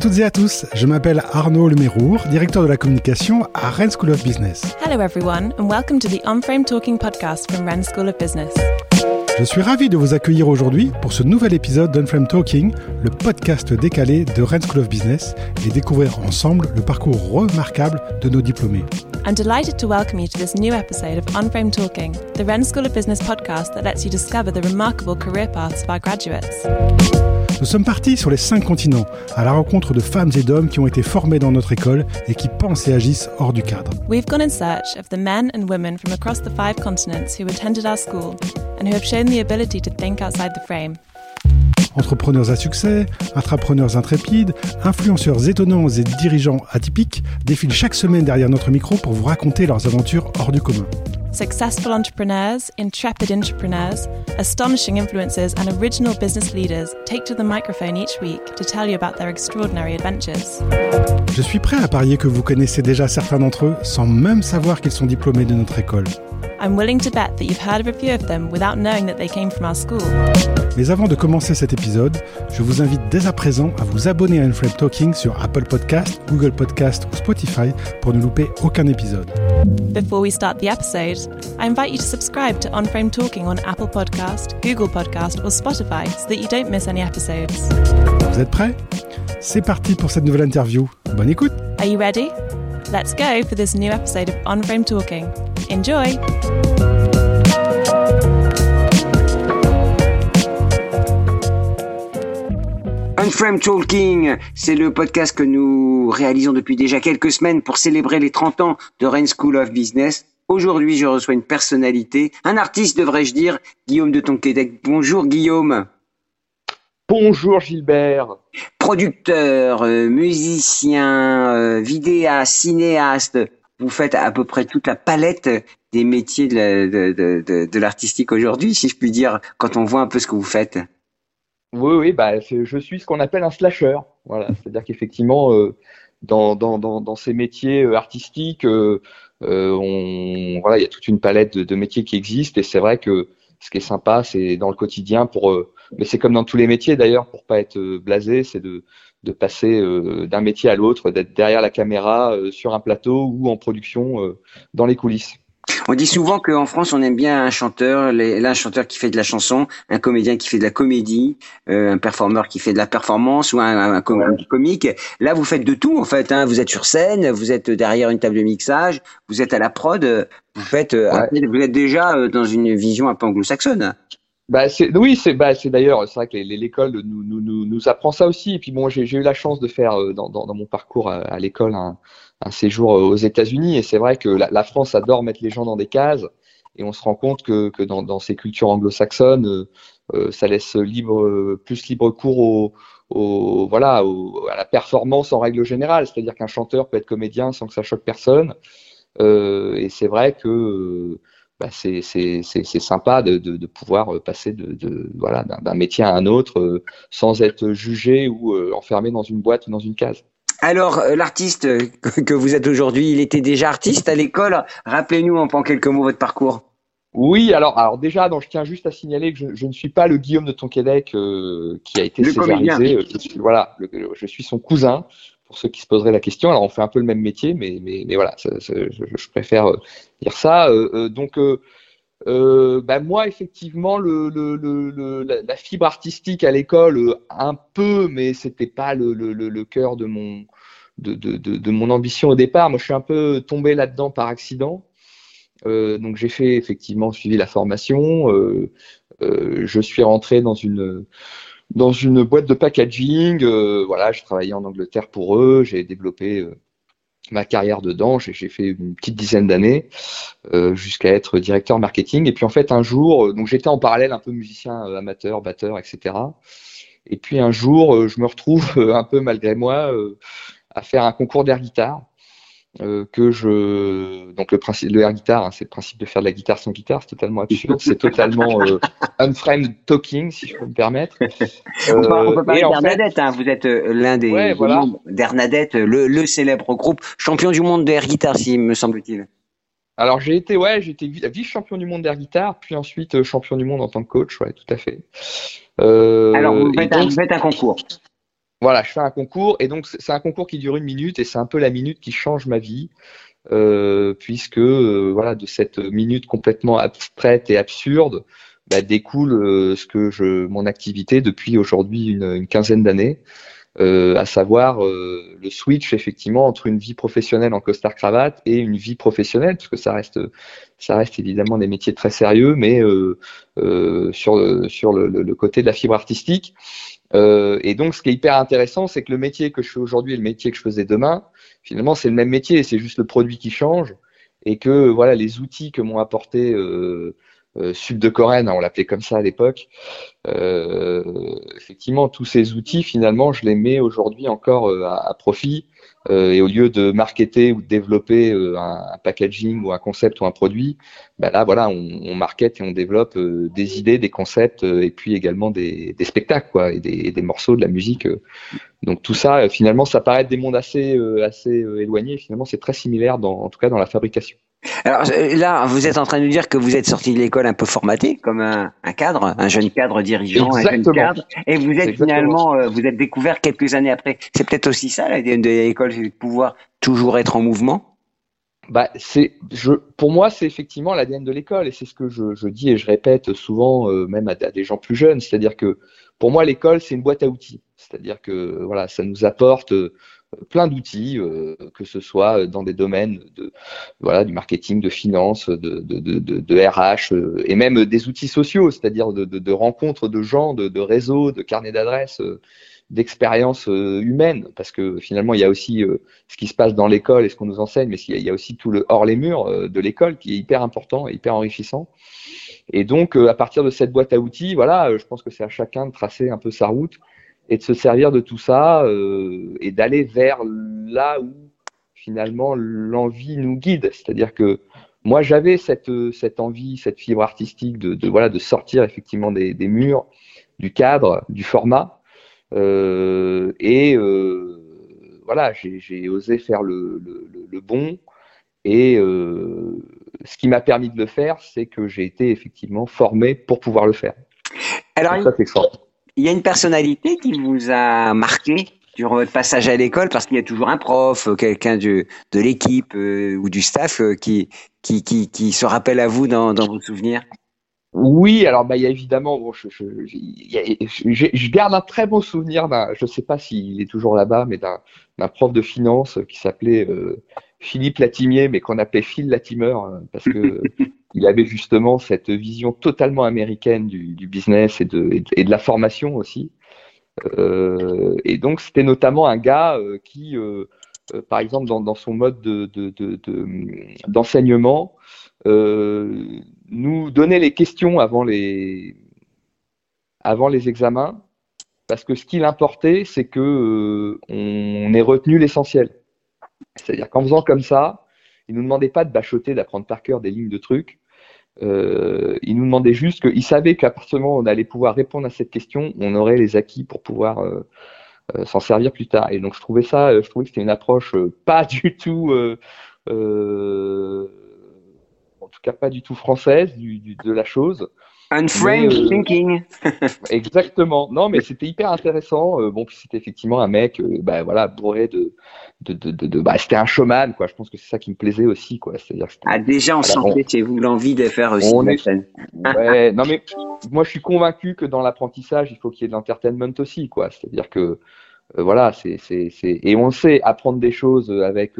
toutes et à tous, je m'appelle Arnaud Lemérour, directeur de la communication à Rennes School of Business. Hello everyone and welcome to the On-Frame Talking podcast from Rennes School of Business. Je suis ravi de vous accueillir aujourd'hui pour ce nouvel épisode d'Unframe Talking, le podcast décalé de Rennes School of Business et découvrir ensemble le parcours remarquable de nos diplômés. I'm delighted to welcome you to this new episode of On-Frame Talking, the Rennes School of Business podcast that lets you discover the remarkable career paths of our graduates. Nous sommes partis sur les cinq continents, à la rencontre de femmes et d'hommes qui ont été formés dans notre école et qui pensent et agissent hors du cadre. We've gone in search of the men and women from across the five continents who attended our school and who have shown the ability to think outside the frame. Entrepreneurs à succès, intrapreneurs intrépides, influenceurs étonnants et dirigeants atypiques défilent chaque semaine derrière notre micro pour vous raconter leurs aventures hors du commun. Successful entrepreneurs, intrepid entrepreneurs, astonishing influencers, and original business leaders take to the microphone each week to tell you about their extraordinary adventures. Je suis prêt à parier que vous connaissez déjà certains d'entre eux sans même savoir qu'ils sont diplômés de notre école. I'm willing to bet that you've heard of a few of them without knowing that they came from our school. Mais avant de commencer cet épisode, je vous invite dès à présent à vous abonner à Unframe Talking sur Apple Podcast, Google Podcast ou Spotify pour ne louper aucun épisode. Before we start the episode, I invite you to subscribe to On Frame Talking on Apple Podcast, Google Podcast, or Spotify so that you don't miss any episodes. Vous êtes prêts C'est parti pour cette nouvelle interview. Bonne écoute Are you ready? Let's go for this new episode of On Frame Talking. Enjoy! Unframe Talking, c'est le podcast que nous réalisons depuis déjà quelques semaines pour célébrer les 30 ans de Rennes School of Business. Aujourd'hui, je reçois une personnalité, un artiste devrais-je dire, Guillaume de Tonquédec. Bonjour Guillaume. Bonjour Gilbert. Producteur, euh, musicien, euh, vidéaste, cinéaste, vous faites à peu près toute la palette des métiers de, de l'artistique aujourd'hui, si je puis dire, quand on voit un peu ce que vous faites. Oui, oui, bah, je suis ce qu'on appelle un slasher. Voilà, c'est-à-dire qu'effectivement, euh, dans, dans, dans, dans ces métiers euh, artistiques, euh, euh, on, voilà, il y a toute une palette de, de métiers qui existent et c'est vrai que ce qui est sympa, c'est dans le quotidien pour, euh, mais c'est comme dans tous les métiers d'ailleurs, pour pas être euh, blasé, c'est de, de passer euh, d'un métier à l'autre, d'être derrière la caméra, euh, sur un plateau ou en production, euh, dans les coulisses. On dit souvent qu'en France, on aime bien un chanteur, là, un chanteur qui fait de la chanson, un comédien qui fait de la comédie, euh, un performeur qui fait de la performance ou un, un, un com- un comique. Là, vous faites de tout, en fait. Hein. Vous êtes sur scène, vous êtes derrière une table de mixage, vous êtes à la prod, vous faites, euh, Ouais. vous êtes déjà euh, dans une vision un peu anglo-saxonne. Bah oui c'est bah d'ailleurs c'est vrai que l'école nous, apprend ça aussi. Et puis bon j'ai eu la chance de faire euh, dans mon parcours à, l'école un, séjour euh, aux États-Unis. Et c'est vrai que la, France adore mettre les gens dans des cases. Et on se rend compte que dans ces cultures anglo-saxonnes euh, ça laisse libre plus libre cours au au voilà au, à la performance en règle générale. C'est-à-dire qu'un chanteur peut être comédien sans que ça choque personne. Et c'est vrai que bah, c'est c'est c'est c'est sympa de, de, de pouvoir euh, passer de, de voilà d'un métier à un autre euh, sans être jugé ou euh, enfermé dans une boîte ou dans une case. Alors, l'artiste que vous êtes aujourd'hui, il était déjà artiste à l'école. Rappelez-nous en, quelques mots votre parcours. Oui, alors alors déjà, donc, je tiens juste à signaler que je, je ne suis pas le Guillaume de Tonquédec euh, qui a été Le césarisé. Je suis, voilà, le- je suis son cousin. Pour ceux qui se poseraient la question, alors on fait un peu le même métier, mais mais, voilà, je, préfère euh, dire ça. Euh, euh, donc bah moi, effectivement, la, fibre artistique à l'école, un peu, mais c'était pas le, cœur de mon, de, de, de, mon ambition au départ. Moi, je suis un peu tombé là-dedans par accident. Donc, j'ai fait effectivement suivi la formation. Je suis rentré dans une dans une boîte de packaging. Euh, voilà, j'ai travaillé en Angleterre pour eux. J'ai développé euh, ma carrière dedans. J'ai fait une petite dizaine d'années euh, jusqu'à être directeur marketing. Et puis en fait, un jour, euh, donc j'étais en parallèle un peu musicien euh, amateur, batteur, etc. Et puis un jour, je me retrouve un peu malgré moi à faire un concours d'air guitare. Euh, que je donc le principe le air guitar hein, c'est le principe de faire de la guitare sans guitare c'est totalement absurde c'est totalement euh, unframed talking si je peux me permettre on peut, on peut Euh, parler et en fait- hein. vous êtes euh, l'un des, Ouais, voilà. membres d'Ernadette, le, le célèbre groupe champion du monde de air guitar, si me semble-t-il. Alors j'ai été ouais, j'ai été vi- vice-champion du monde d'air guitare, puis ensuite euh, champion du monde en tant que coach, ouais, tout à fait. Euh, Alors, vous faites, un, vous faites un concours. Voilà, je fais un concours et donc c'est un concours qui dure une minute et c'est un peu la minute qui change ma vie. Euh, puisque euh, voilà de cette minute complètement abstraite et absurde bah, découle euh, ce que je mon activité depuis aujourd'hui une, une, quinzaine d'années, à savoir le switch effectivement entre une vie professionnelle en costard cravate et une vie professionnelle, parce que ça reste ça reste évidemment des métiers très sérieux, mais sur sur le, le, côté de la fibre artistique. et donc, ce qui est hyper intéressant, c'est que le métier que je fais aujourd'hui et le métier que je faisais demain, finalement, c'est le même métier, c'est juste le produit qui change et que voilà les outils que m'ont apporté euh, euh, Sud de Corène, on l'appelait comme ça à l'époque. Euh, effectivement, tous ces outils, finalement, je les mets aujourd'hui encore euh, à, profit. Et au lieu de marketer ou de développer un, packaging ou un concept ou un produit, ben là, voilà, on, on market et on développe des idées, des concepts et puis également des, spectacles, quoi, et des, morceaux, de la musique. Donc tout ça, finalement, ça paraît des mondes assez, assez éloignés. Finalement, c'est très similaire, dans, en tout cas, dans la fabrication. Alors là, vous êtes en train de nous dire que vous êtes sorti de l'école un peu formaté, comme un, un, cadre, un jeune cadre dirigeant, Exactement. un jeune cadre, et vous êtes finalement, euh, vous êtes découvert quelques années après. C'est peut-être aussi ça l'ADN de l'école, c'est de pouvoir toujours être en mouvement? Bah, c'est, je, pour moi, c'est effectivement l'ADN de l'école, et c'est ce que je, je, dis et je répète souvent, euh, même à, à, des gens plus jeunes, c'est-à-dire que pour moi, l'école, c'est une boîte à outils, c'est-à-dire que voilà, ça nous apporte euh, plein d'outils, euh, que ce soit dans des domaines de voilà du marketing, de finance, de, de, de, de RH, euh, et même des outils sociaux, c'est-à-dire de, rencontres de gens, de, réseaux, de carnets d'adresses, euh, d'expériences humaines, parce que finalement il y a aussi ce qui se passe dans l'école et ce qu'on nous enseigne, mais il y a aussi tout le hors les murs de l'école qui est hyper important et hyper enrichissant. Et donc à partir de cette boîte à outils, voilà, je pense que c'est à chacun de tracer un peu sa route et de se servir de tout ça euh, et d'aller vers là où finalement l'envie nous guide. C'est-à-dire que moi j'avais cette, cette envie, cette fibre artistique de, de voilà de sortir effectivement des, des, murs, du cadre, du format euh, et euh, voilà j'ai osé faire le, le, le bon et euh, ce qui m'a permis de le faire, c'est que j'ai été effectivement formé pour pouvoir le faire. Alors, ça, il y a une personnalité qui vous a marqué durant votre passage à l'école parce qu'il y a toujours un prof, quelqu'un de, de l'équipe euh, ou du staff euh, qui, qui, qui, qui, se rappelle à vous dans, dans vos souvenirs? Oui, alors bah, il y a évidemment, bon, je, je, je, je, garde un très bon souvenir d'un, je ne sais pas s'il est toujours là-bas, mais d'un prof de finance qui s'appelait euh, Philippe Latimier, mais qu'on appelait Phil Latimer, hein, parce que il avait justement cette vision totalement américaine du, business et de, et de, la formation aussi. Euh, et donc c'était notamment un gars euh, qui, euh, par exemple, dans, dans, son mode d'enseignement, de, de, nous donnait les questions avant les, avant les examens, parce que ce qu'il importait, c'est que on ait retenu l'essentiel. C'est-à-dire qu'en faisant comme ça, il nous demandait pas de bachoter, d'apprendre par cœur des lignes de trucs. Euh, il nous demandait juste qu'il savait qu'à partir du moment où on allait pouvoir répondre à cette question, on aurait les acquis pour pouvoir euh, euh, s'en servir plus tard. Et donc je trouvais ça, je trouvais que c'était une approche pas du tout, en tout cas pas du tout française de la chose. Unframed euh, thinking. exactement. Non, mais c'était hyper intéressant. Euh, bon, c'était effectivement un mec, euh, bah, voilà, bourré de, de, de, de, bah, c'était un showman, quoi. Je pense que c'est ça qui me plaisait aussi, quoi. C'est-à-dire. Ah, déjà, on sentait chez vous l'envie de faire aussi. On est... ouais, non, mais moi, je suis convaincu que dans l'apprentissage, il faut qu'il y ait de l'entertainment aussi, quoi. C'est-à-dire que, voilà, c'est, c'est, c'est, et on sait apprendre des choses avec.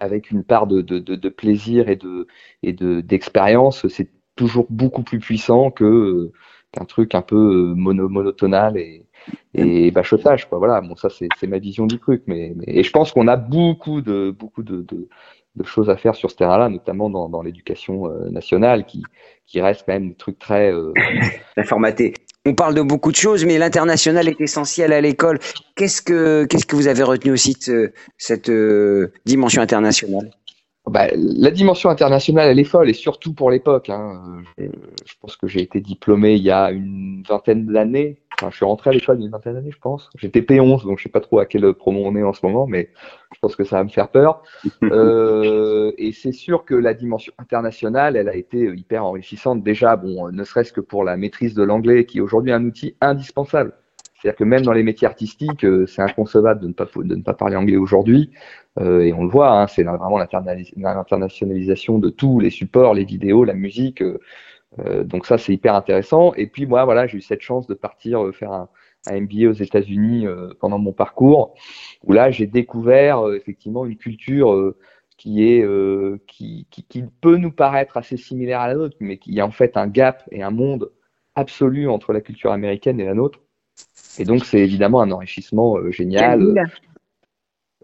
avec une part de, de, de, de plaisir et de et de d'expérience, c'est toujours beaucoup plus puissant que euh, qu'un truc un peu euh, mono, monotonal et, et bachotage quoi. Voilà bon ça c'est ma vision du truc mais, mais et je pense qu'on a beaucoup de beaucoup de, de, de, choses à faire sur ce terrain là notamment dans, dans l'éducation euh, nationale qui qui reste quand même des trucs très euh... formaté on parle de beaucoup de choses mais l'international est essentiel à l'école. Qu'est-ce que qu'est-ce que vous avez retenu aussi de cette euh, dimension internationale? Bah, la dimension internationale, elle est folle, et surtout pour l'époque. Hein. Je, je, pense que j'ai été diplômé il y a une vingtaine d'années. Enfin, je suis rentré à l'école il y a une vingtaine d'années, je pense. J'étais P11, donc je sais pas trop à quelle promo on est en ce moment, mais je pense que ça va me faire peur. euh, et c'est sûr que la dimension internationale, elle a été hyper enrichissante. Déjà, bon, ne serait-ce que pour la maîtrise de l'anglais, qui est aujourd'hui un outil indispensable. C'est-à-dire que même dans les métiers artistiques, c'est inconcevable de ne pas de ne pas parler anglais aujourd'hui. et on le voit, hein, c'est vraiment l'internationalisation de tous les supports, les vidéos, la musique. donc ça, c'est hyper intéressant. Et puis moi, voilà, j'ai eu cette chance de partir faire un, MBA aux États-Unis pendant mon parcours, où là, j'ai découvert effectivement une culture qui est euh, qui, qui, qui, peut nous paraître assez similaire à la nôtre, mais qui a en fait un gap et un monde absolu entre la culture américaine et la nôtre. Et donc c'est évidemment un enrichissement euh, génial.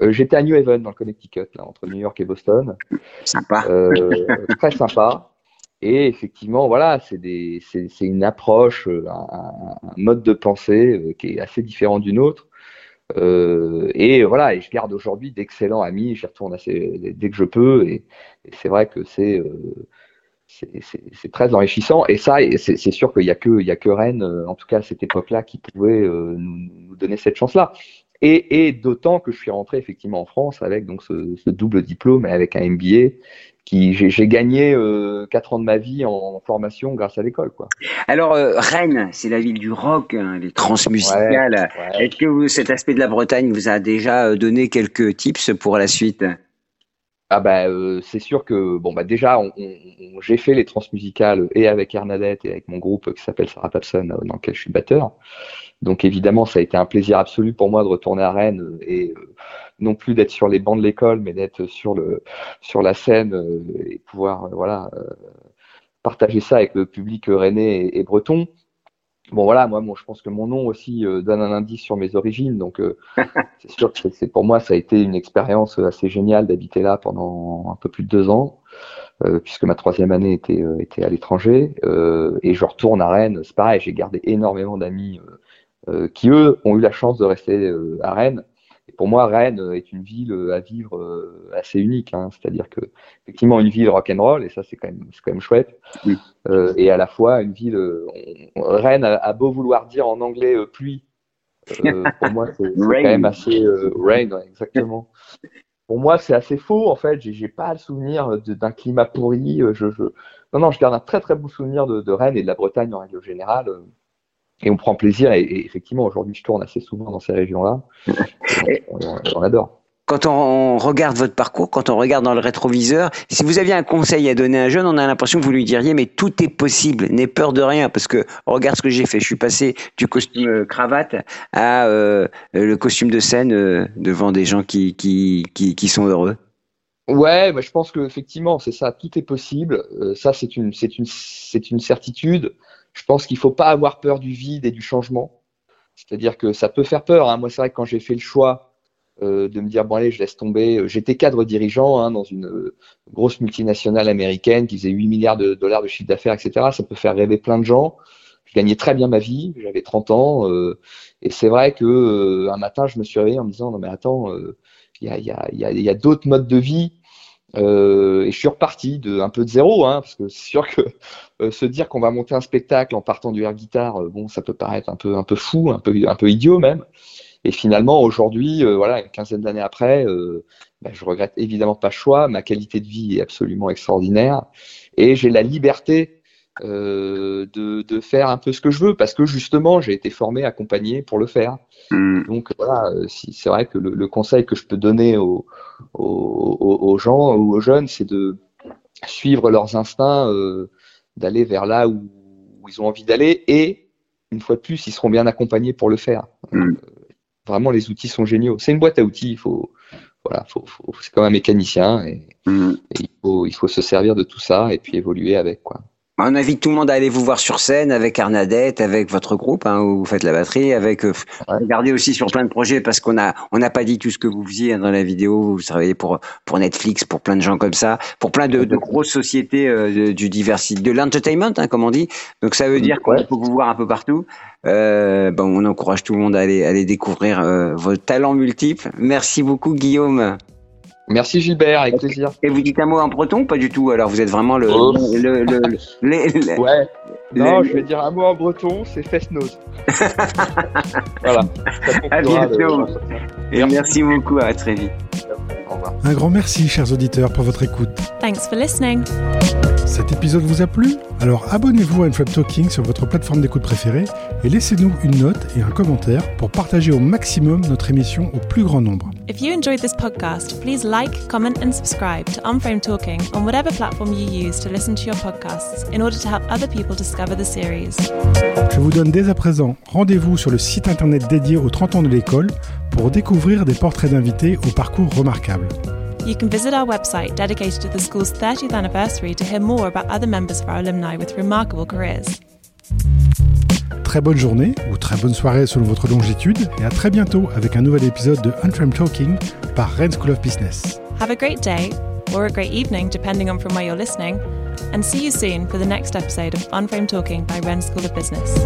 Euh, J'étais à New Haven dans le Connecticut, là, entre New York et Boston. Sympa. Euh, très sympa. Et effectivement, voilà, c'est une approche, un, un, mode de pensée qui est assez différent du nôtre. Euh, et voilà, et je garde aujourd'hui d'excellents amis, j'y retourne assez, dès que je peux, et, c'est vrai que c'est euh, c'est très enrichissant. Et ça, c'est sûr qu'il n'y a, que, il a que Rennes, euh, en tout cas à cette époque-là, qui pouvait nous, nous, donner cette chance-là. Et, et d'autant que je suis rentré effectivement en France avec donc ce, ce double diplôme et avec un MBA j'ai gagné euh, quatre ans de ma vie en formation grâce à l'école quoi. Alors euh, Rennes, c'est la ville du rock, hein, les transmusicales. Est-ce que cet aspect de la Bretagne vous a déjà euh, donné quelques tips pour la suite? Ah bah c'est sûr que bon bah déjà j'ai fait les transmusicales et avec Hernadette et avec mon groupe qui s'appelle Sarah Papson dans lequel je suis batteur. Donc évidemment ça a été un plaisir absolu pour moi de retourner à Rennes et non plus d'être sur les bancs de l'école, mais d'être sur le sur la scène euh, et pouvoir euh, voilà euh, partager ça avec le public rennais et, breton. Bon voilà, moi, je pense que mon nom aussi donne un indice sur mes origines, donc c'est sûr que c'est pour moi ça a été une expérience assez géniale d'habiter là pendant un peu plus de deux ans, puisque ma troisième année était était à l'étranger et je retourne à Rennes. C'est pareil, j'ai gardé énormément d'amis qui eux ont eu la chance de rester à Rennes pour moi, Rennes est une ville euh, à vivre euh, assez unique. Hein. C'est-à-dire que effectivement une ville rock and roll et ça c'est quand même quand même chouette. Euh, et à la fois une ville. Rennes a, beau vouloir dire en anglais pluie. pour moi, c'est quand même assez rain, exactement. Pour moi, c'est assez faux en fait. J'ai pas le souvenir d'un climat pourri. Je, Non, non, je garde un très très bon souvenir de, de Rennes et de la Bretagne en règle générale et on prend plaisir. Et, effectivement, aujourd'hui, je tourne assez souvent dans ces régions-là. on, adore. Quand on regarde votre parcours, quand on regarde dans le rétroviseur, si vous aviez un conseil à donner à un jeune, on a l'impression que vous lui diriez mais tout est possible, n'aie peur de rien parce que regarde ce que j'ai fait. Je suis passé du costume euh, cravate à euh, le costume de scène euh, devant des gens qui, qui, qui, qui sont heureux. Ouais, je pense que effectivement c'est ça, tout est possible. ça c'est une c'est une c'est une certitude. Je pense qu'il ne faut pas avoir peur du vide et du changement. C'est-à-dire que ça peut faire peur. Hein. Moi, c'est vrai que quand j'ai fait le choix euh, de me dire, bon allez, je laisse tomber, euh, j'étais cadre dirigeant hein, dans une euh, grosse multinationale américaine qui faisait 8 milliards de dollars de chiffre d'affaires, etc. Ça peut faire rêver plein de gens. Je gagnais très bien ma vie, j'avais 30 ans. et c'est vrai que un matin, je me suis réveillé en me disant, non mais attends, il y a, y a, y a d'autres modes de vie euh, et je suis reparti de un peu de zéro, hein, parce que c'est sûr que euh, se dire qu'on va monter un spectacle en partant du air guitare, euh, bon, ça peut paraître un peu un peu fou, un peu un peu idiot même. Et finalement, aujourd'hui, voilà, une quinzaine d'années après, bah, je regrette évidemment pas le choix. Ma qualité de vie est absolument extraordinaire, et j'ai la liberté euh, de, de, faire un peu ce que je veux parce que justement j'ai été formé, accompagné pour le faire. Mm. Donc voilà, euh, si, c'est vrai que le, le, conseil que je peux donner aux, aux, aux gens ou aux jeunes, c'est de suivre leurs instincts, euh, d'aller vers là où, où, ils ont envie d'aller et une fois de plus, ils seront bien accompagnés pour le faire. Mm. Vraiment, les outils sont géniaux. C'est une boîte à outils, il faut, voilà, faut, faut, c'est comme un mécanicien et, mm. et, il, faut, il faut se servir de tout ça et puis évoluer avec quoi. On invite tout le monde à aller vous voir sur scène avec Arnadette, avec votre groupe hein, où vous faites la batterie, avec euh, regardez aussi sur plein de projets parce qu'on a on n'a pas dit tout ce que vous faisiez hein, dans la vidéo. Vous travaillez pour pour Netflix, pour plein de gens comme ça, pour plein de, de grosses sociétés euh, du diversité, de l'entertainment hein, comme on dit. Donc ça veut dire qu'on peut vous voir un peu partout. Euh, bon, on encourage tout le monde à aller aller découvrir euh, vos talents multiples. Merci beaucoup Guillaume. Merci Gilbert, avec plaisir. Et vous dites un mot en breton Pas du tout. Alors vous êtes vraiment le. Oh. le, le, ouais. Non, je vais dire un mot en breton, c'est Festnose. voilà. À bientôt. Et merci beaucoup, à très vite. Un grand merci, chers auditeurs, pour votre écoute. Thanks for listening. Cet épisode vous a plu? Alors abonnez-vous à Unframe Talking sur votre plateforme d'écoute préférée et laissez-nous une note et un commentaire pour partager au maximum notre émission au plus grand nombre. If you enjoyed this podcast, please like, comment, and subscribe to Unframed Talking on whatever platform you use to listen to your podcasts in order to help other people discover the series. Je vous donne dès à présent rendez-vous sur le site internet dédié aux 30 ans de l'école pour découvrir des portraits d'invités au parcours remarquable. You can visit our website dedicated to the school's 30th anniversary to hear more about other members of our alumni with remarkable careers. Très bonne journée ou très bonne soirée selon votre longitude et à très bientôt avec un nouvel épisode de Unframed Talking par Rennes School of Business. Have a great day or a great evening, depending on from where you're listening, and see you soon for the next episode of Unframed Talking by Wren School of Business.